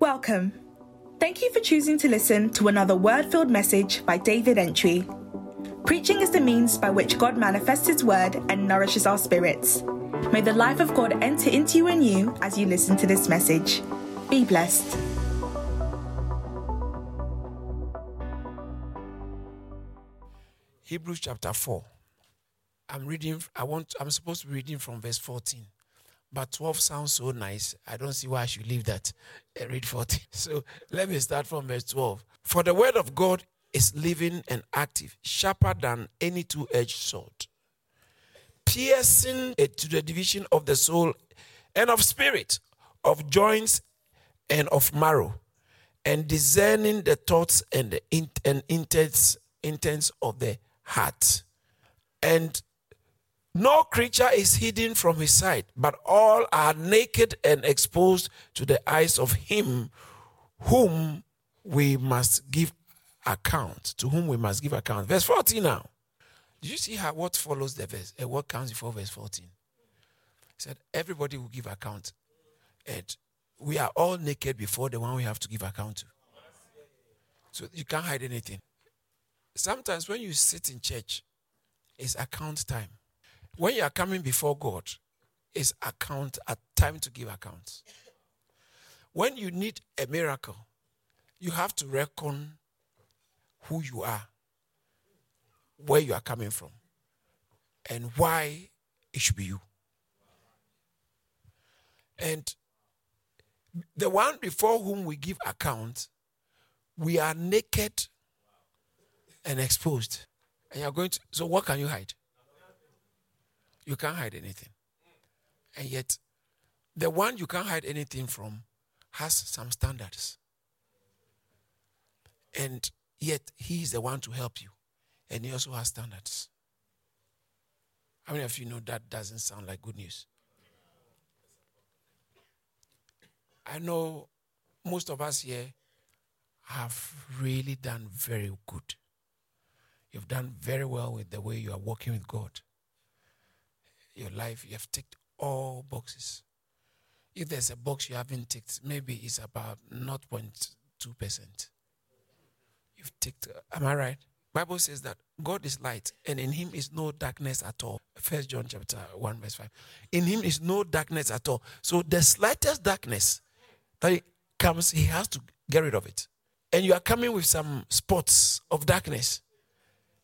Welcome. Thank you for choosing to listen to another word filled message by David Antwi. Preaching is the means by which God manifests His word and nourishes our spirits. May the life of God enter into you and you as you listen to this message. Be blessed. Hebrews chapter 4. I'm reading, I want, I'm supposed to be reading from verse 14. But 12 sounds so nice. I don't see why I should leave that read 14. So let me start from verse 12. For the word of God is living and active, sharper than any two edged sword, piercing to the division of the soul and of spirit, of joints and of marrow, and discerning the thoughts and the and intents, intents of the heart. And no creature is hidden from his sight, but all are naked and exposed to the eyes of him whom we must give account. To whom we must give account. Verse 14 now. Do you see how what follows the verse? And what comes before verse 14? He said, Everybody will give account. And we are all naked before the one we have to give account to. So you can't hide anything. Sometimes when you sit in church, it's account time when you are coming before God, it's account a time to give accounts. When you need a miracle, you have to reckon who you are, where you are coming from, and why it should be you. And the one before whom we give account, we are naked and exposed. And you're going to, so what can you hide? You can't hide anything. And yet, the one you can't hide anything from has some standards. And yet, he is the one to help you. And he also has standards. How many of you know that doesn't sound like good news? I know most of us here have really done very good. You've done very well with the way you are working with God your life, you have ticked all boxes. If there's a box you haven't ticked, maybe it's about 0.2%. You've ticked, am I right? Bible says that God is light and in him is no darkness at all. First John chapter 1 verse 5. In him is no darkness at all. So the slightest darkness that comes, he has to get rid of it. And you are coming with some spots of darkness.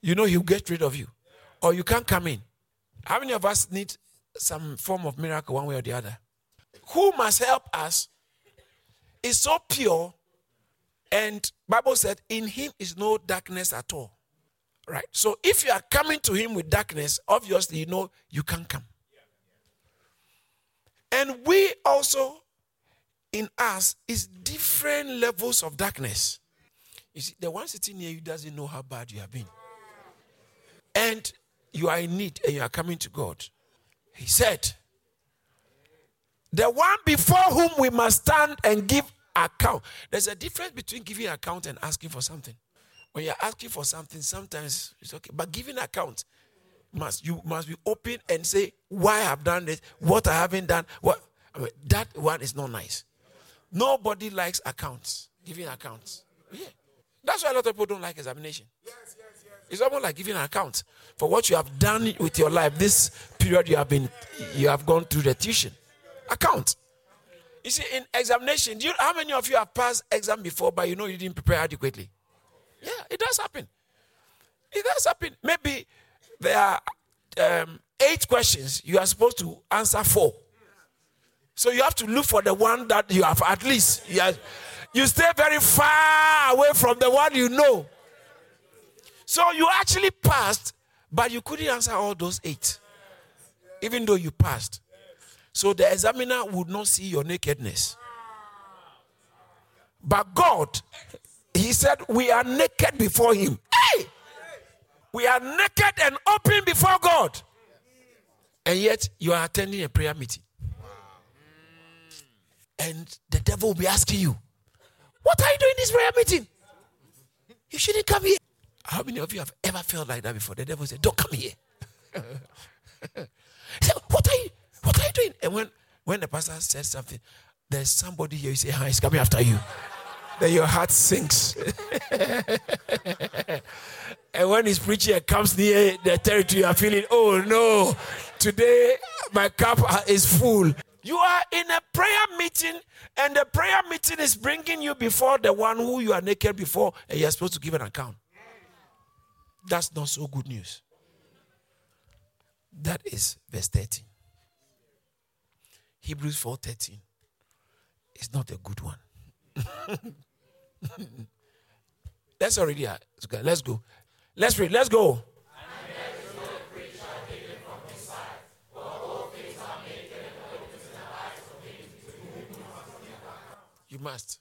You know he'll get rid of you. Or you can't come in. How many of us need some form of miracle one way or the other? Who must help us is so pure and Bible said in him is no darkness at all. Right? So if you are coming to him with darkness, obviously you know you can't come. And we also in us is different levels of darkness. You see, the one sitting near you doesn't know how bad you have been. And you are in need and you are coming to God. He said, The one before whom we must stand and give account. There's a difference between giving account and asking for something. When you're asking for something, sometimes it's okay. But giving account must you must be open and say why I've done this, what I haven't done. What I mean, that one is not nice. Nobody likes accounts, giving accounts. Yeah. That's why a lot of people don't like examination. It's almost like giving an account for what you have done with your life this period you have been you have gone through the tuition. Account. You see, in examination, you how many of you have passed exam before, but you know you didn't prepare adequately? Yeah, it does happen. It does happen. Maybe there are um, eight questions. You are supposed to answer four. So you have to look for the one that you have at least. You, you stay very far away from the one you know. So you actually passed, but you couldn't answer all those eight, even though you passed. So the examiner would not see your nakedness. But God, He said, We are naked before Him. Hey! We are naked and open before God. And yet you are attending a prayer meeting. And the devil will be asking you, What are you doing in this prayer meeting? You shouldn't come here. How many of you have ever felt like that before? The devil said, Don't come here. he said, What are you what are you doing? And when when the pastor said something, there's somebody here, you say, Hi, he's coming after you. then your heart sinks. and when he's preaching and comes near the territory, you are feeling, oh no, today my cup is full. You are in a prayer meeting, and the prayer meeting is bringing you before the one who you are naked before, and you're supposed to give an account. That's not so good news. That is verse 13. Hebrews 4:13 is not a good one. Let's already uh, let's go. Let's read. Let's go. You must.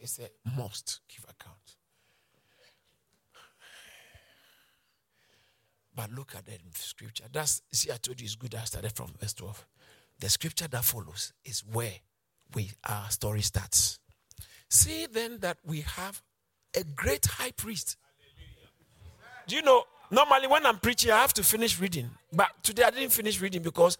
It's a must give account. But look at the scripture. That's see, I told you it's good. I started from verse 12. The scripture that follows is where we our story starts. See then that we have a great high priest. Do you know? Normally, when I'm preaching, I have to finish reading. But today I didn't finish reading because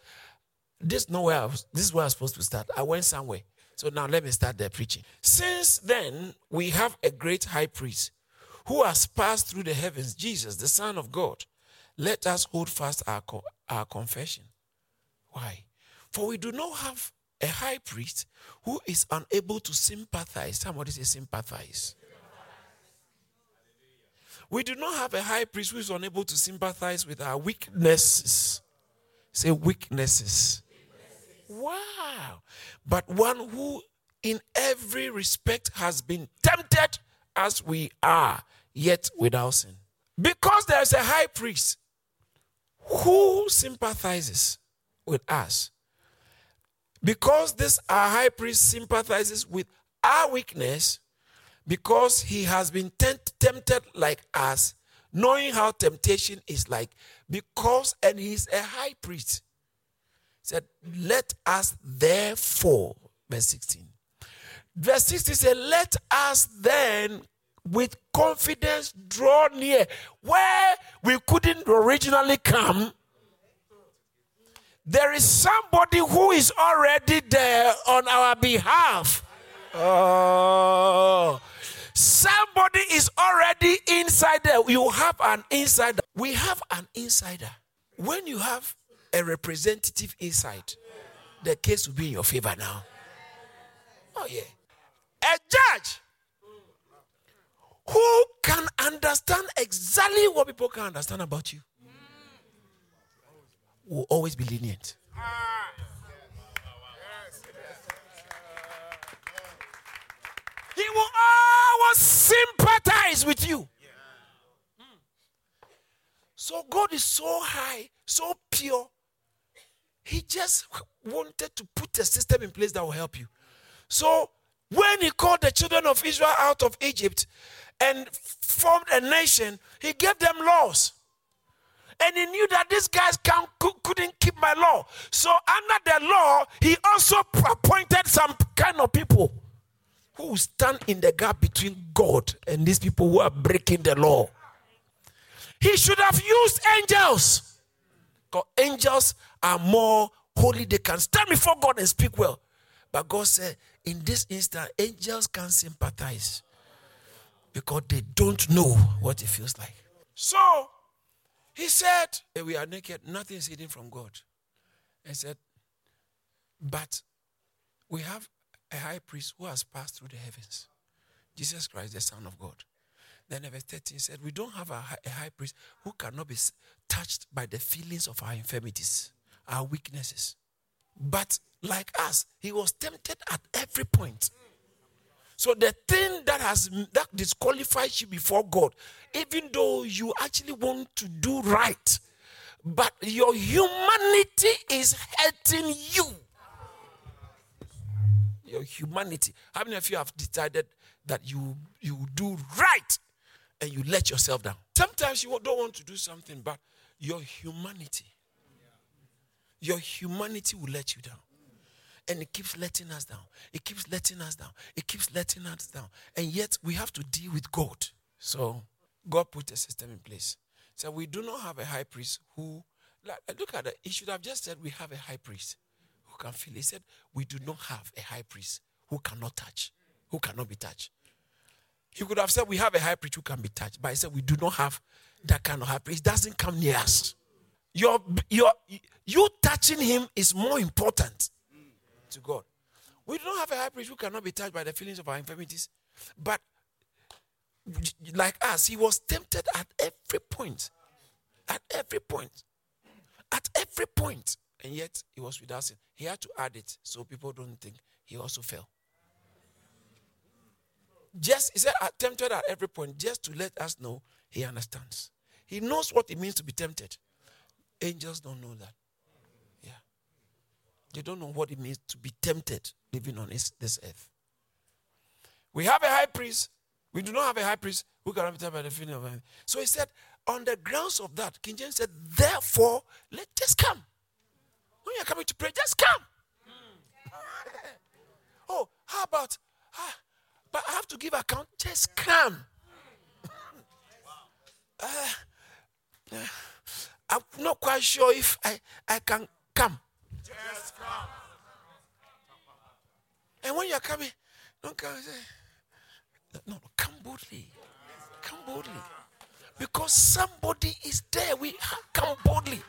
this nowhere was, this is where I was supposed to start. I went somewhere. So now let me start the preaching. Since then, we have a great high priest who has passed through the heavens, Jesus, the Son of God. Let us hold fast our, our confession. Why? For we do not have a high priest who is unable to sympathize. Somebody say sympathize. We do not have a high priest who is unable to sympathize with our weaknesses. Say weaknesses. Wow. But one who in every respect has been tempted as we are, yet without sin. Because there's a high priest who sympathizes with us because this our high priest sympathizes with our weakness, because he has been tempted like us, knowing how temptation is like, because, and he's a high priest. Said, let us therefore, verse 16. Verse 16 said, Let us then with confidence draw near where we couldn't originally come there is somebody who is already there on our behalf. Oh. Somebody is already inside there. You have an insider. We have an insider. When you have a representative inside, the case will be in your favor now. Oh, yeah. A judge who can understand exactly what people can understand about you will always be lenient. He will always sympathize with you. So God is so high, so pure. He just wanted to put a system in place that will help you. So when he called the children of Israel out of Egypt and formed a nation, he gave them laws. And he knew that these guys couldn't keep my law. So, under the law, he also appointed some kind of people who stand in the gap between God and these people who are breaking the law. He should have used angels. Because angels are more holy, they can stand before God and speak well. But God said, in this instant, angels can sympathize because they don't know what it feels like. So, he said, eh, We are naked, nothing is hidden from God. He said, But we have a high priest who has passed through the heavens Jesus Christ, the Son of God. Then verse 13 said, We don't have a high priest who cannot be touched by the feelings of our infirmities, our weaknesses. But like us, he was tempted at every point. So the thing that has that disqualifies you before God, even though you actually want to do right, but your humanity is hurting you. Your humanity. How many of you have decided that you you do right and you let yourself down? Sometimes you don't want to do something, but your humanity, your humanity will let you down. And it keeps letting us down. It keeps letting us down. It keeps letting us down. And yet we have to deal with God. So God put a system in place. So we do not have a high priest who, like, look at it, he should have just said we have a high priest who can feel. He said, We do not have a high priest who cannot touch, who cannot be touched. He could have said, We have a high priest who can be touched, but he said, We do not have that kind of high priest. Doesn't come near us. Your, your, you touching him is more important to God. We don't have a high priest who cannot be touched by the feelings of our infirmities. But like us, he was tempted at every point. At every point. At every point. And yet he was with us. He had to add it so people don't think he also fell. Just he said tempted at every point, just to let us know he understands. He knows what it means to be tempted. Angels don't know that. They don't know what it means to be tempted living on this, this earth. We have a high priest. We do not have a high priest who can be tempted by the feeling of anything. So he said, on the grounds of that, King James said, therefore, let just come. When you're coming to pray, just come. oh, how about, ah, but I have to give account, just come. uh, uh, I'm not quite sure if I, I can come. And when you're coming, don't come and say, no, come boldly. Come boldly. Because somebody is there. We come boldly.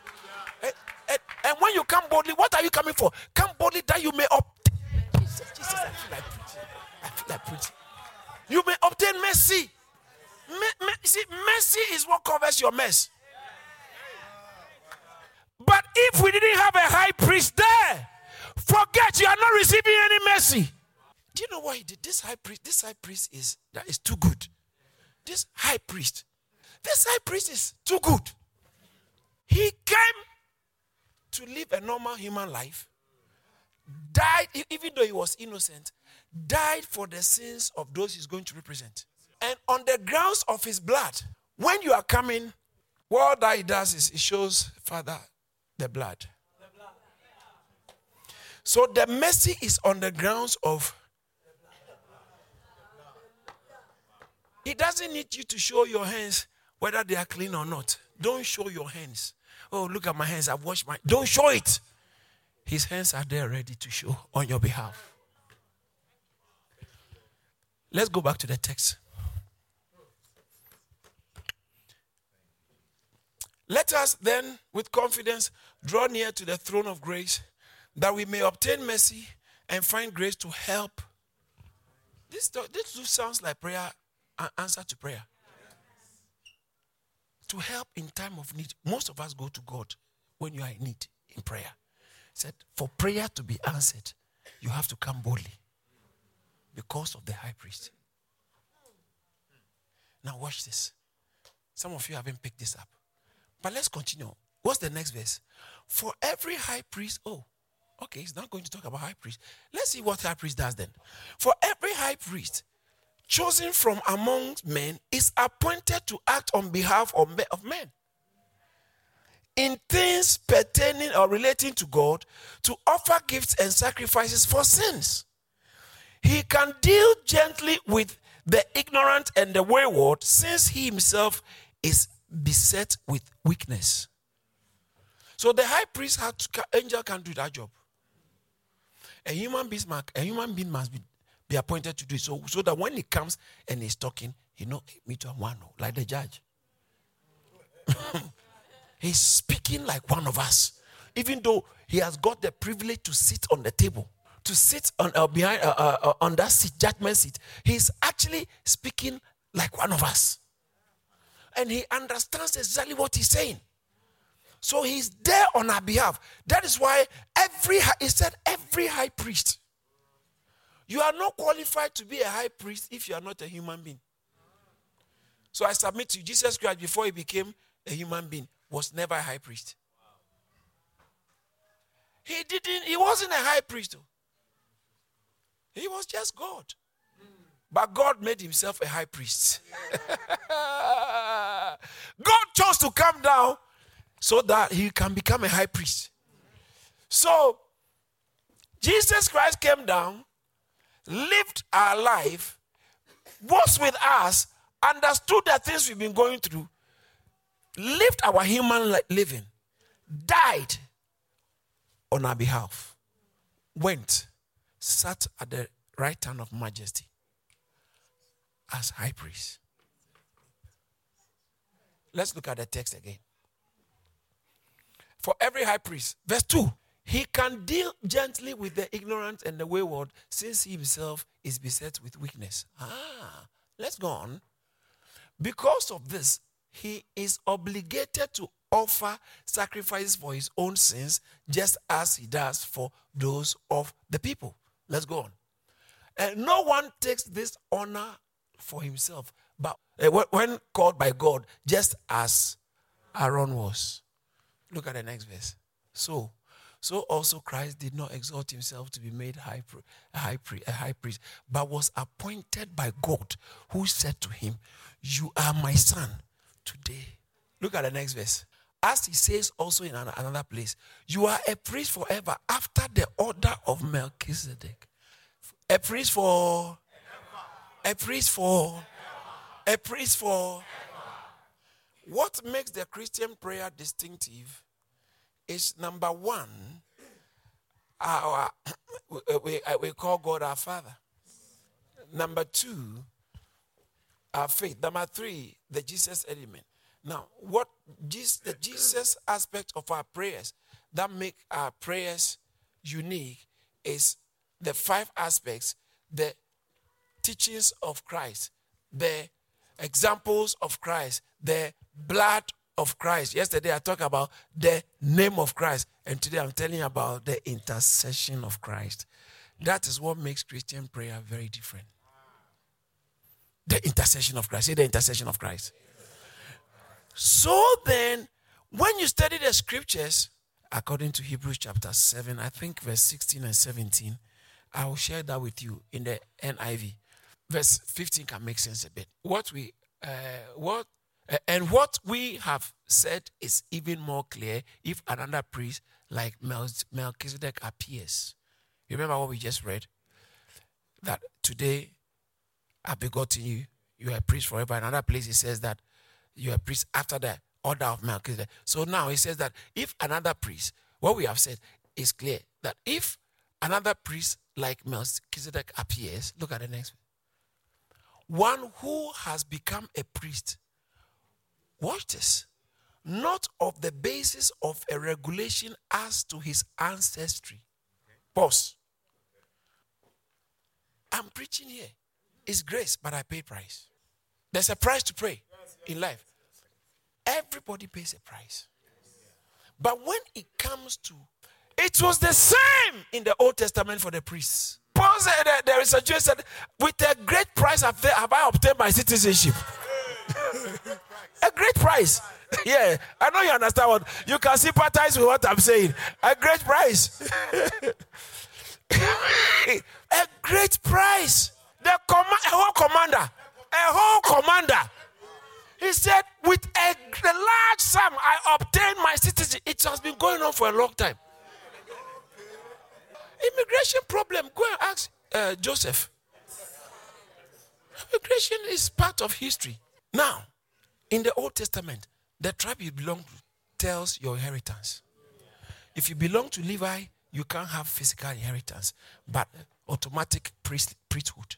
And, and, and, when you come boldly, what are you coming for? Come boldly that you may obtain. Jesus, Jesus, I feel like preaching. I feel like preaching. You may obtain mercy. Me, me, see, mercy is what covers your mess. But if we didn't have a high priest there, forget you are not receiving any mercy. Do you know why he did? This high priest, this high priest is that is too good. This high priest, this high priest is too good. He came to live a normal human life, died, even though he was innocent, died for the sins of those he's going to represent. And on the grounds of his blood, when you are coming, what that he does is it shows, Father, the blood. So the mercy is on the grounds of. He doesn't need you to show your hands whether they are clean or not. Don't show your hands. Oh, look at my hands. I've washed my. Don't show it. His hands are there ready to show on your behalf. Let's go back to the text. Let us then, with confidence, draw near to the throne of grace that we may obtain mercy and find grace to help. This, this sounds like prayer, answer to prayer. To help in time of need. Most of us go to God when you are in need in prayer. He said, for prayer to be answered, you have to come boldly because of the high priest. Now, watch this. Some of you haven't picked this up. But let's continue. What's the next verse? For every high priest, oh, okay, he's not going to talk about high priest. Let's see what high priest does then. For every high priest chosen from among men is appointed to act on behalf of men in things pertaining or relating to God to offer gifts and sacrifices for sins. He can deal gently with the ignorant and the wayward since he himself is beset with weakness. So the high priest had to, angel can do that job. A human being, must, a human being must be, be appointed to do it. So, so that when he comes and he's talking, he know me to one, like the judge. he's speaking like one of us, even though he has got the privilege to sit on the table, to sit on uh, behind uh, uh, uh on that seat, judgment seat. He's actually speaking like one of us and he understands exactly what he's saying. So he's there on our behalf. That is why every he said every high priest. You are not qualified to be a high priest if you are not a human being. So I submit to you, Jesus Christ before he became a human being was never a high priest. He didn't, he wasn't a high priest. Though. He was just God. But God made himself a high priest. God chose to come down so that he can become a high priest. So, Jesus Christ came down, lived our life, was with us, understood the things we've been going through, lived our human living, died on our behalf. went, sat at the right hand of majesty as high priest. Let's look at the text again. For every high priest, verse 2, he can deal gently with the ignorant and the wayward since he himself is beset with weakness. Ah, let's go on. Because of this, he is obligated to offer sacrifices for his own sins just as he does for those of the people. Let's go on. And no one takes this honor for himself, but uh, when called by God, just as Aaron was. Look at the next verse. So, so also Christ did not exalt himself to be made high, high a high priest, but was appointed by God, who said to him, You are my son today. Look at the next verse. As he says also in another place, you are a priest forever after the order of Melchizedek. A priest for, a priest for, a priest for. What makes the Christian prayer distinctive is number one, our, we, we call God our Father. Number two, our faith. Number three, the Jesus element. Now, what this, the Jesus aspect of our prayers that make our prayers unique is the five aspects, the teachings of Christ, the examples of Christ, the blood of Christ. Yesterday I talked about the name of Christ, and today I'm telling you about the intercession of Christ. That is what makes Christian prayer very different. The intercession of Christ. Say the intercession of Christ. So then, when you study the scriptures, according to Hebrews chapter 7, I think verse 16 and 17, I will share that with you in the NIV. Verse 15 can make sense a bit. What we, uh, what, uh, and what we have said is even more clear if another priest like Melchizedek appears. You remember what we just read? That today I've begotten you, you are a priest forever. Another place it says that you are a priest after the order of Melchizedek. So now he says that if another priest, what we have said is clear that if another priest like Melchizedek appears, look at the next one. Who has become a priest, watch this, not of the basis of a regulation as to his ancestry. Pause. I'm preaching here. It's grace, but I pay price. There's a price to pay in life. Everybody pays a price. But when it comes to it was the same in the Old Testament for the priests. Paul said that there is a Jew said, with a great price have, have I obtained my citizenship. a great price. Yeah, I know you understand what you can sympathize with what I'm saying. A great price. a great price. The com- a whole commander, a whole commander he said, with a, a large sum, I obtained my citizenship. It has been going on for a long time. Immigration problem, go and ask uh, Joseph. Immigration is part of history. Now, in the Old Testament, the tribe you belong to tells your inheritance. If you belong to Levi, you can't have physical inheritance, but automatic priest, priesthood.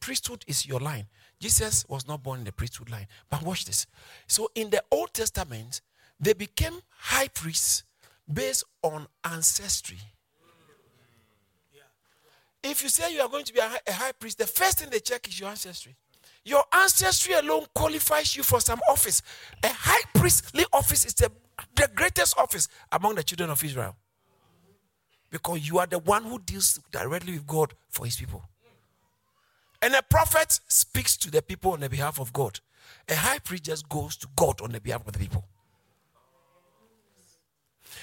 Priesthood is your line. Jesus was not born in the priesthood line. But watch this. So in the Old Testament, they became high priests based on ancestry. If you say you are going to be a high, a high priest, the first thing they check is your ancestry. Your ancestry alone qualifies you for some office. A high priestly office is the, the greatest office among the children of Israel. Because you are the one who deals directly with God for his people. And a prophet speaks to the people on the behalf of God. A high priest just goes to God on the behalf of the people.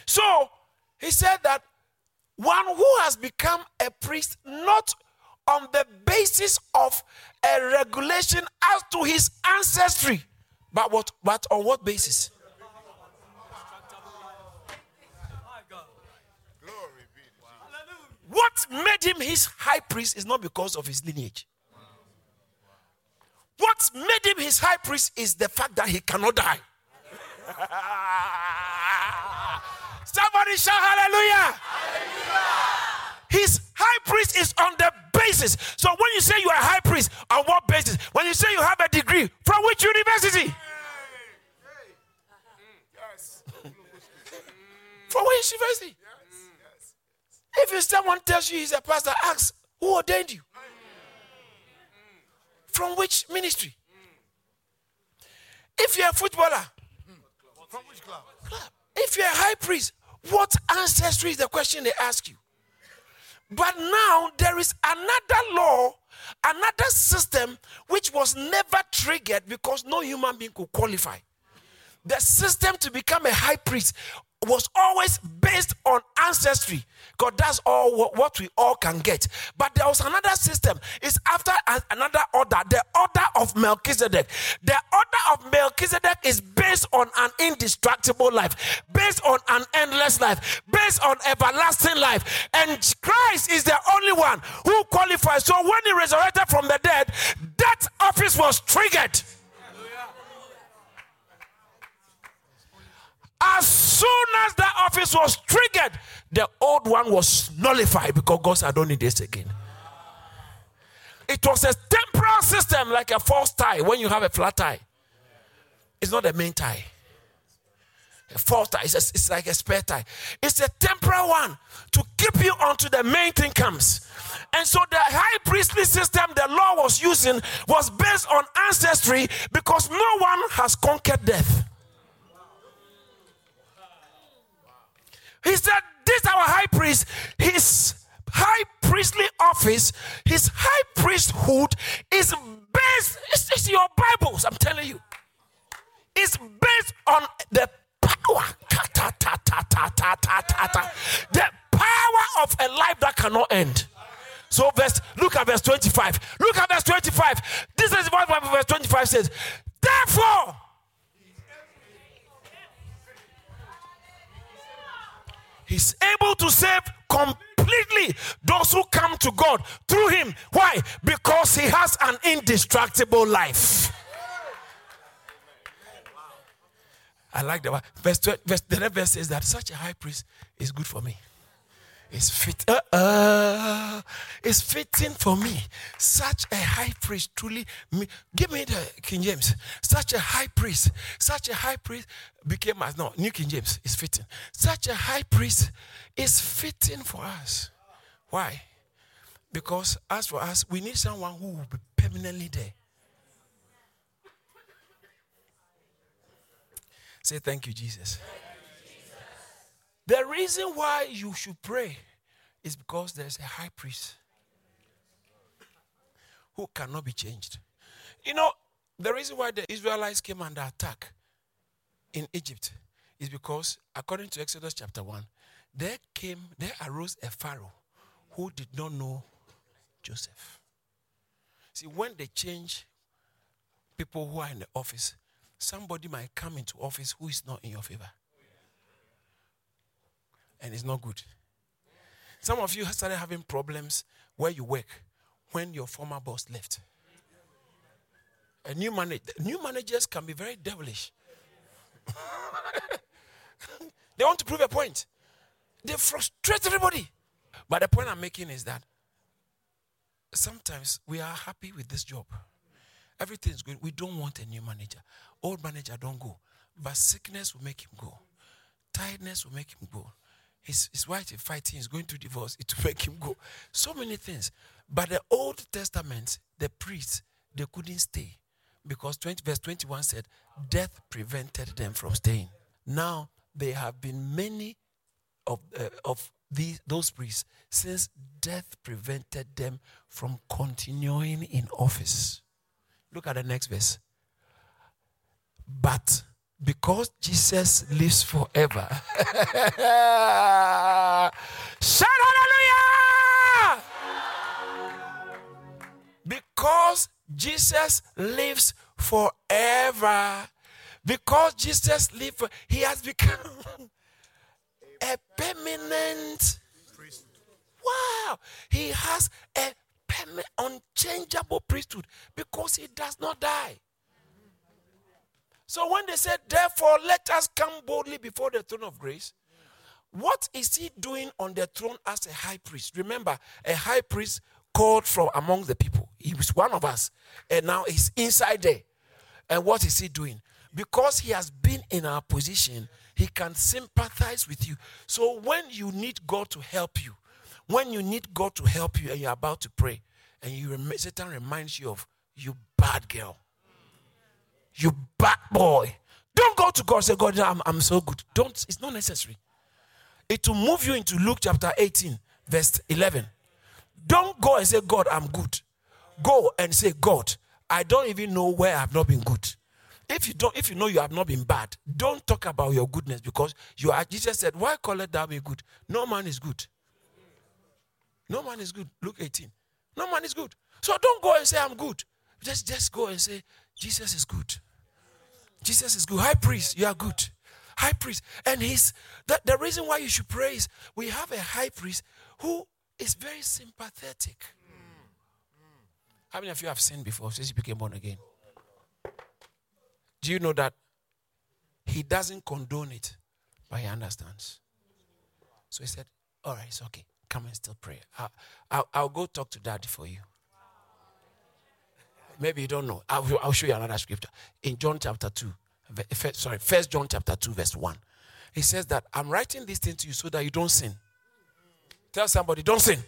So he said that one who has become a priest not on the basis of a regulation as to his ancestry, but what but on what basis? What made him his high priest is not because of his lineage. What made him his high priest is the fact that he cannot die. Somebody shout hallelujah. His high priest is on the basis. So when you say you are a high priest, on what basis? When you say you have a degree, from which university? from which university? If someone tells you he's a pastor, ask who ordained you? From which ministry? If you're a footballer, from which club? club? If you're a high priest, what ancestry is the question they ask you? But now there is another law, another system which was never triggered because no human being could qualify. The system to become a high priest was always based on ancestry because that's all what we all can get. But there was another system. It's after another order the order of melchizedek. The order of melchizedek is based on an indestructible life based on an endless life based on everlasting life. And christ is the only one who qualifies. So when he resurrected from the dead that office was triggered. As was triggered, the old one was nullified because God said, I don't need this again. It was a temporal system like a false tie when you have a flat tie. It's not a main tie. A false tie, it's, a, it's like a spare tie. It's a temporal one to keep you onto the main thing comes. And so the high priestly system the law was using was based on ancestry because no one has conquered death. He said, This our high priest. His high priestly office, his high priesthood is based, it's, it's your Bibles, I'm telling you. It's based on the power. The power of a life that cannot end. So verse, look at verse 25. Look at verse 25. This is what verse 25 says. Therefore, He's able to save completely those who come to God through him. Why? Because he has an indestructible life. I like that. Verse, 12, verse the next verse says that such a high priest is good for me. It's fit. Uh, uh, it's fitting for me. Such a high priest, truly. Me, give me the King James. Such a high priest. Such a high priest became as no New King James is fitting. Such a high priest is fitting for us. Why? Because as for us, we need someone who will be permanently there. Say thank you, Jesus. The reason why you should pray is because there's a high priest who cannot be changed. You know, the reason why the Israelites came under attack in Egypt is because, according to Exodus chapter 1, there came, there arose a Pharaoh who did not know Joseph. See, when they change people who are in the office, somebody might come into office who is not in your favor and it's not good. Some of you started having problems where you work when your former boss left. A new manager, new managers can be very devilish. they want to prove a point. They frustrate everybody. But the point I'm making is that sometimes we are happy with this job. Everything's good. We don't want a new manager. Old manager don't go. But sickness will make him go. Tiredness will make him go. His, his wife is fighting, he's going to divorce, it will make him go. So many things. But the Old Testament, the priests, they couldn't stay because 20, verse 21 said, Death prevented them from staying. Now, there have been many of, uh, of these, those priests since death prevented them from continuing in office. Look at the next verse. But because Jesus lives forever. Shout hallelujah! Because Jesus lives forever. Because Jesus lives, he has become a permanent. Wow! He has a permanent, unchangeable priesthood because he does not die. So when they said, therefore, let us come boldly before the throne of grace, what is he doing on the throne as a high priest? Remember, a high priest called from among the people. He was one of us, and now he's inside there. And what is he doing? Because he has been in our position, he can sympathize with you. So when you need God to help you, when you need God to help you and you're about to pray, and you Satan reminds you of you bad girl, you bad boy. Don't go to God say, God, I'm, I'm so good. Don't, it's not necessary. It will move you into Luke chapter 18, verse 11. Don't go and say, God, I'm good. Go and say, God, I don't even know where I've not been good. If you don't, if you know you have not been bad, don't talk about your goodness because you are. Jesus said, "Why call it thou me good? No man is good. No man is good." Luke 18. No man is good. So don't go and say I'm good. Just just go and say Jesus is good. Jesus is good. High priest, you are good. High priest, and he's the, the reason why you should praise. We have a high priest who is very sympathetic. How many of you have sinned before since you became born again? Do you know that he doesn't condone it, but he understands? So he said, All right, it's okay. Come and still pray. I'll, I'll, I'll go talk to daddy for you. Maybe you don't know. I'll, I'll show you another scripture. In John chapter 2, sorry, First John chapter 2, verse 1. He says that I'm writing this thing to you so that you don't sin. Tell somebody, don't sin.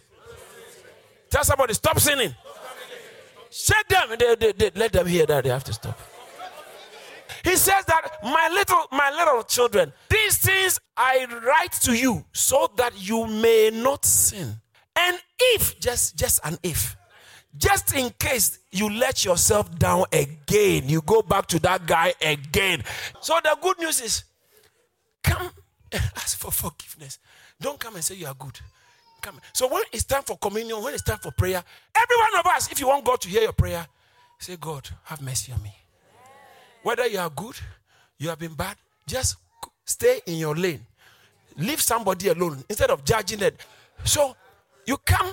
Tell somebody, stop sinning. Shut them. They, they, they, let them hear that they have to stop. He says that my little my little children, these things I write to you so that you may not sin. And if just just an if just in case you let yourself down again, you go back to that guy again. So the good news is come ask for forgiveness. Don't come and say you are good. Come. So when it's time for communion, when it's time for prayer, every one of us, if you want God to hear your prayer, say, God, have mercy on me. Whether you are good, you have been bad, just stay in your lane. Leave somebody alone instead of judging it. So you come,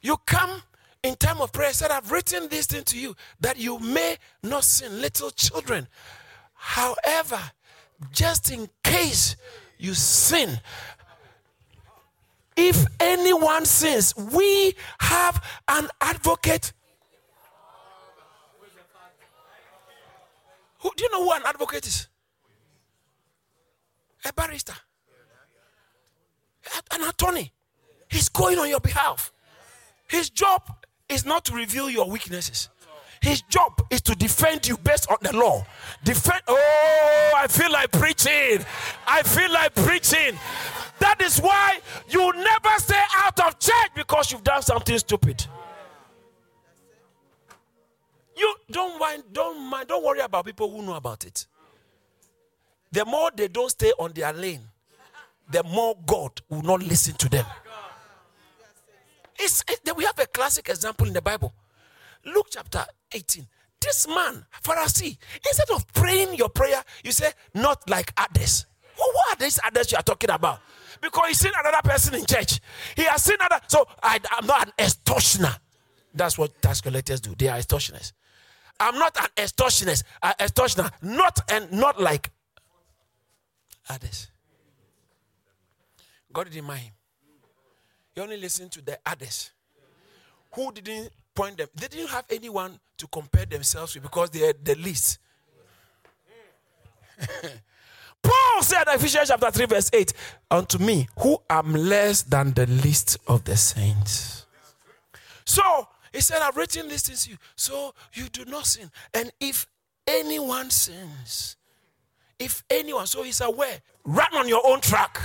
you come in time of prayer. Said, I've written this thing to you that you may not sin, little children. However, just in case you sin, if anyone sins, we have an advocate Who, do you know who an advocate is? A barrister, an attorney. He's going on your behalf. His job is not to reveal your weaknesses. His job is to defend you based on the law. Defend. Oh, I feel like preaching. I feel like preaching. That is why you never stay out of church because you've done something stupid. You don't mind, don't mind, don't worry about people who know about it. The more they don't stay on their lane, the more God will not listen to them. It's, it, we have a classic example in the Bible. Luke chapter 18. This man, Pharisee, instead of praying your prayer, you say, not like others. What are these others you are talking about? Because he's seen another person in church. He has seen another. So I, am not an extortioner. That's what tax collectors do. They are extortioners. I'm not an extortionist, an extortioner, not and not like others. God didn't mind him. He only listen to the others who didn't point them. They didn't have anyone to compare themselves with because they are the least. Paul said, in Ephesians chapter 3, verse 8, unto me, who am less than the least of the saints. So he said, I've written this to you so you do not sin. And if anyone sins, if anyone, so he's aware, run on your own track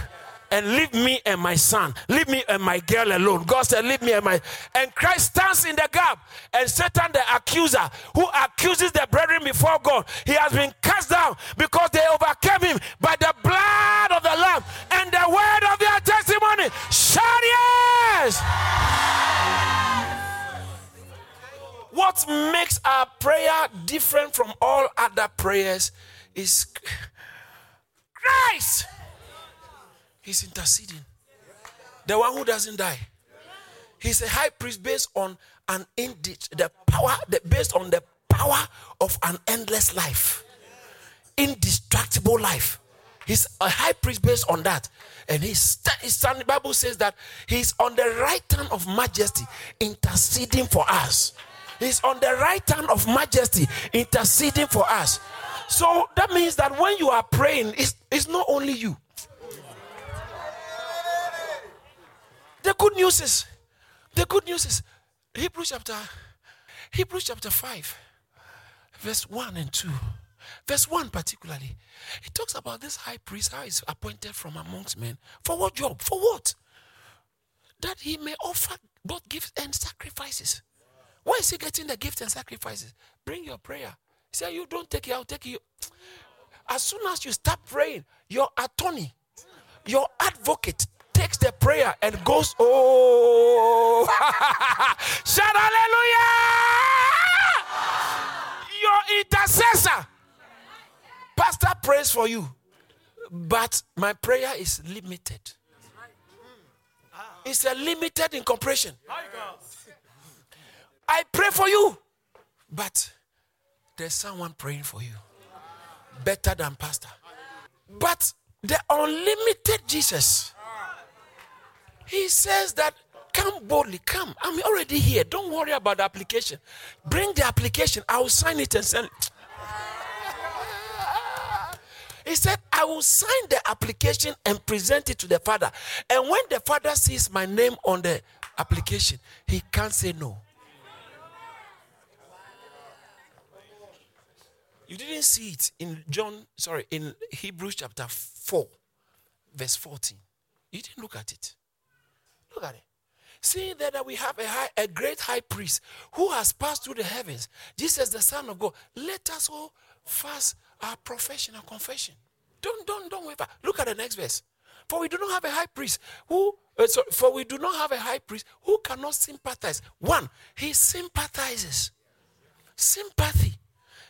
and leave me and my son, leave me and my girl alone. God said, Leave me and my. And Christ stands in the gap. And Satan, the accuser, who accuses the brethren before God, he has been cast down because they overcame him by the blood of the Lamb and the word of their testimony. Shout yes! What makes our prayer different from all other prayers is Christ. He's interceding. The one who doesn't die. He's a high priest based on an indeed the power, the, based on the power of an endless life, indestructible life. He's a high priest based on that. And he's, he's the Bible says that he's on the right hand of majesty, interceding for us. He's on the right hand of majesty, interceding for us. So that means that when you are praying, it's, it's not only you. The good news is, the good news is, Hebrews chapter, Hebrews chapter 5, verse 1 and 2. Verse 1 particularly, it talks about this high priest, how he's appointed from amongst men. For what job? For what? That he may offer both gifts and sacrifices. Why is he getting the gifts and sacrifices? Bring your prayer. Say, you don't take it, I'll take it. As soon as you start praying, your attorney, your advocate takes the prayer and goes, Oh, shout hallelujah! Your intercessor Pastor prays for you, but my prayer is limited. It's a limited intercession. I pray for you, but there's someone praying for you better than pastor. But the unlimited Jesus, he says that come boldly, come. I'm already here. Don't worry about the application. Bring the application. I will sign it and send it. He said, I will sign the application and present it to the father. And when the father sees my name on the application, he can't say no. You didn't see it in John, sorry, in Hebrews chapter 4, verse 14. You didn't look at it. Look at it. Seeing that, that we have a, high, a great high priest who has passed through the heavens, Jesus, the Son of God, let us all fast our profession, our confession. Don't, don't, don't waver. Look at the next verse. For we do not have a high priest who, uh, sorry, for we do not have a high priest who cannot sympathize. One, he sympathizes. Sympathy.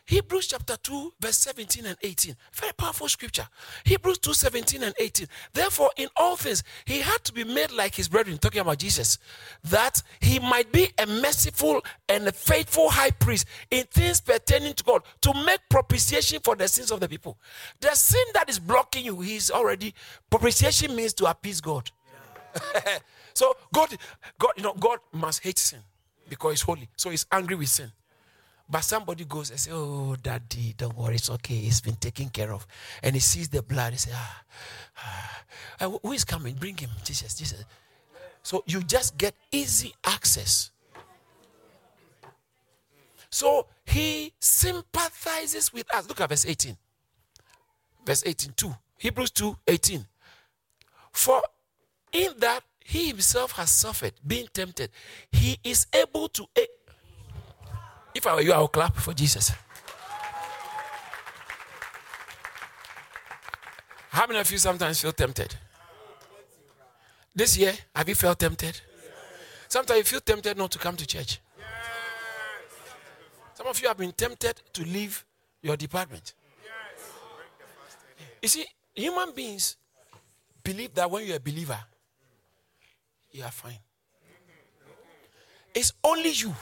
Hebrews chapter 2, verse 17 and 18. Very powerful scripture. Hebrews 2, 17 and 18. Therefore, in all things, he had to be made like his brethren, talking about Jesus, that he might be a merciful and a faithful high priest in things pertaining to God to make propitiation for the sins of the people. The sin that is blocking you, he's already, propitiation means to appease God. Yeah. so, God, God, you know, God must hate sin because he's holy. So he's angry with sin. But somebody goes and says, Oh, daddy, don't worry, it's okay. It's been taken care of. And he sees the blood. He says, ah, ah, ah, Who is coming? Bring him, Jesus, Jesus. So you just get easy access. So he sympathizes with us. Look at verse 18. Verse 18, 2. Hebrews 2 18. For in that he himself has suffered, being tempted, he is able to if I were you, I would clap for Jesus. How many of you sometimes feel tempted? This year, have you felt tempted? Sometimes you feel tempted not to come to church. Some of you have been tempted to leave your department. You see, human beings believe that when you're a believer, you are fine. It's only you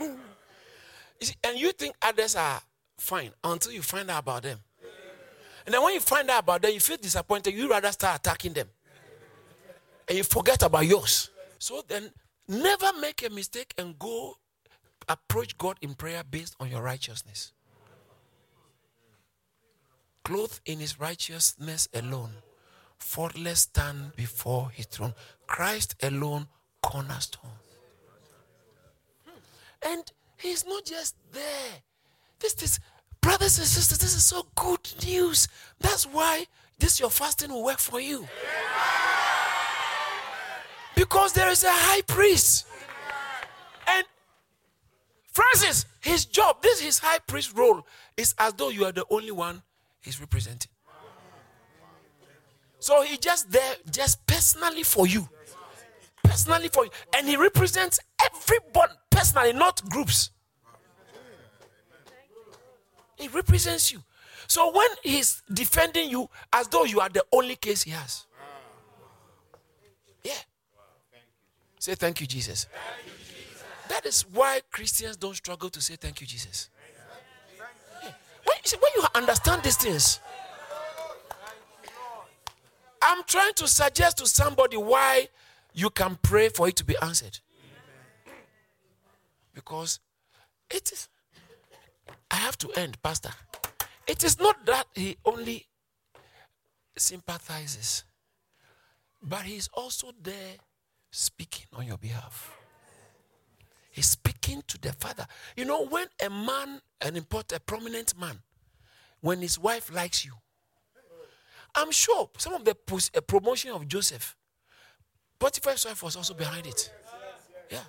you see, and you think others are fine until you find out about them. And then when you find out about them, you feel disappointed. You rather start attacking them. And you forget about yours. So then, never make a mistake and go approach God in prayer based on your righteousness. Clothed in his righteousness alone, faultless stand before his throne. Christ alone, cornerstone. And He's not just there. This is, brothers and sisters, this is so good news. That's why this your fasting will work for you. Because there is a high priest. And Francis, his job, this his high priest role, is as though you are the only one he's representing. So he just there, just personally for you. Personally for you. And he represents everybody personally, not groups. He represents you. So when he's defending you as though you are the only case he has. Yeah. Say thank you, Jesus. That is why Christians don't struggle to say thank you, Jesus. Yeah. When, see, when you understand these things, I'm trying to suggest to somebody why you can pray for it to be answered. Because it is, I have to end, Pastor. It is not that he only sympathizes, but he's also there speaking on your behalf. He's speaking to the father. You know, when a man, an important, a prominent man, when his wife likes you, I'm sure some of the promotion of Joseph, Potiphar's wife was also behind it. Yeah.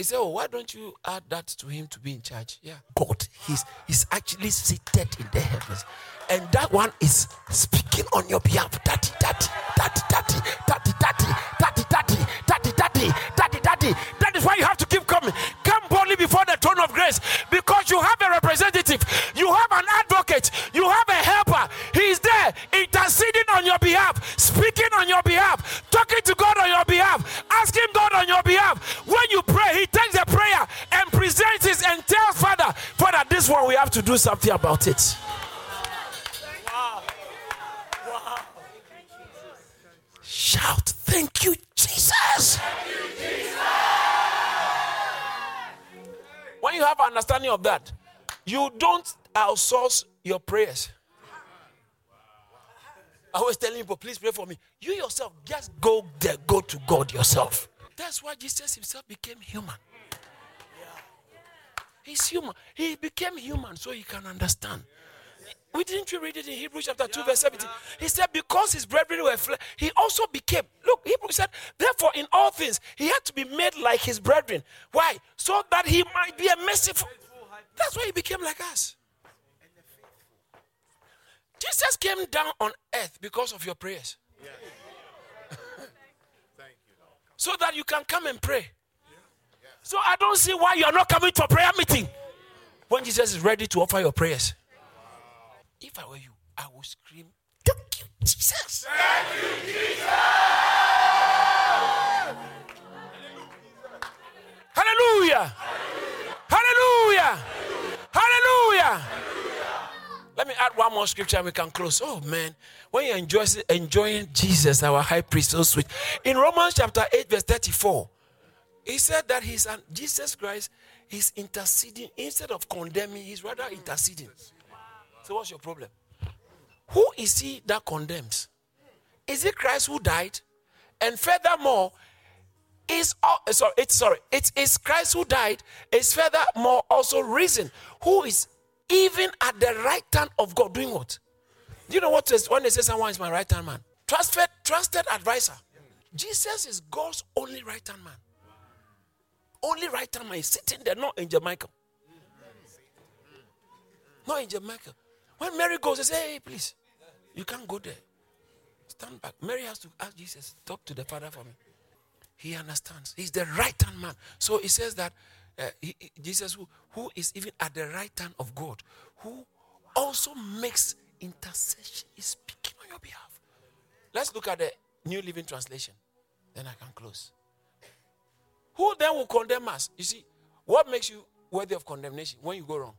He said, Oh, why don't you add that to him to be in charge? Yeah. God, he's, he's actually seated in the heavens. And that one is speaking on your behalf. Daddy, daddy, daddy, daddy, daddy, daddy, daddy, daddy, daddy, daddy, daddy, daddy. That is why you have to keep coming. Come boldly before the throne of grace because you have a representative, you have an advocate, you have a helper. He's there interceding on your behalf, speaking on your behalf, talking to God on your behalf, asking God on your behalf. Pray, He takes the prayer and presents it and tells Father, Father, this one we have to do something about it. Shout, thank you, Jesus. Thank you, Jesus. When you have understanding of that, you don't outsource your prayers. I was telling people, please pray for me. You yourself, just go there, go to God yourself. That's why Jesus himself became human. He's human. He became human so he can understand. We didn't we read it in Hebrews chapter 2, verse 17. He said, Because his brethren were flesh, he also became. Look, Hebrews said, Therefore, in all things, he had to be made like his brethren. Why? So that he might be a merciful. That's why he became like us. Jesus came down on earth because of your prayers. So that you can come and pray. So I don't see why you are not coming to a prayer meeting when Jesus is ready to offer your prayers. If I were you, I would scream, Thank you, Jesus. Thank you, Jesus. Hallelujah. Hallelujah. Hallelujah. Let me add one more scripture and we can close. Oh man, when you enjoy enjoying Jesus, our high priest, so sweet. In Romans chapter 8, verse 34, he said that he's an Jesus Christ is interceding instead of condemning, he's rather interceding. So, what's your problem? Who is he that condemns? Is it Christ who died? And furthermore, is sorry, it's sorry, it is Christ who died, is furthermore also risen, who is even at the right hand of God doing what? Do you know what is when they say someone is my right hand man? Trusted, trusted advisor. Jesus is God's only right hand man. Only right hand man is sitting there, not in Jamaica. Not in Jamaica. When Mary goes, they say, hey, please, you can't go there. Stand back. Mary has to ask Jesus, talk to the Father for me. He understands. He's the right hand man. So he says that uh, he, Jesus, who, who is even at the right hand of God, who also makes intercession, is speaking on your behalf. Let's look at the New Living Translation. Then I can close. Who then will condemn us? You see, what makes you worthy of condemnation when you go wrong?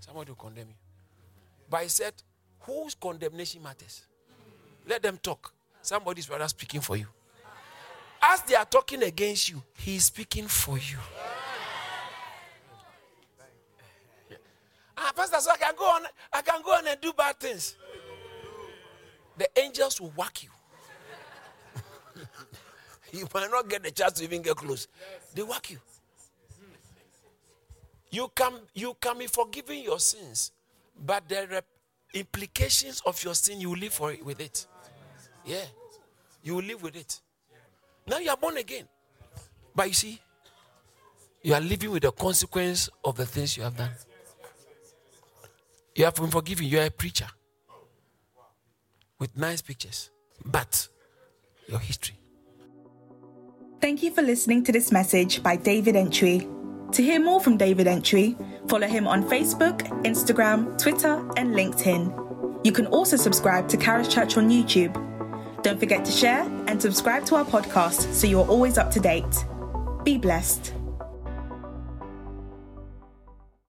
Somebody will condemn you. But he said, whose condemnation matters? Let them talk. Somebody's rather speaking for you. As they are talking against you, he is speaking for you. Go on, I can go on and do bad things. The angels will whack you. you might not get the chance to even get close. They whack you. You can you can be forgiven your sins but the implications of your sin, you live for it, with it. Yeah. You will live with it. Now you are born again. But you see, you are living with the consequence of the things you have done. You have been forgiven. You are a preacher with nice pictures, but your history. Thank you for listening to this message by David Antwi. To hear more from David Antwi, follow him on Facebook, Instagram, Twitter, and LinkedIn. You can also subscribe to Charis Church on YouTube. Don't forget to share and subscribe to our podcast so you're always up to date. Be blessed.